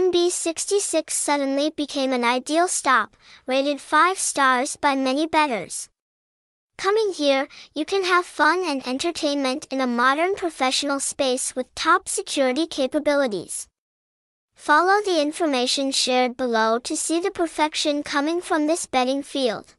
MB66 suddenly became an ideal stop, rated 5 stars by many bettors. Coming here, you can have fun and entertainment in a modern professional space with top security capabilities. Follow the information shared below to see the perfection coming from this betting field.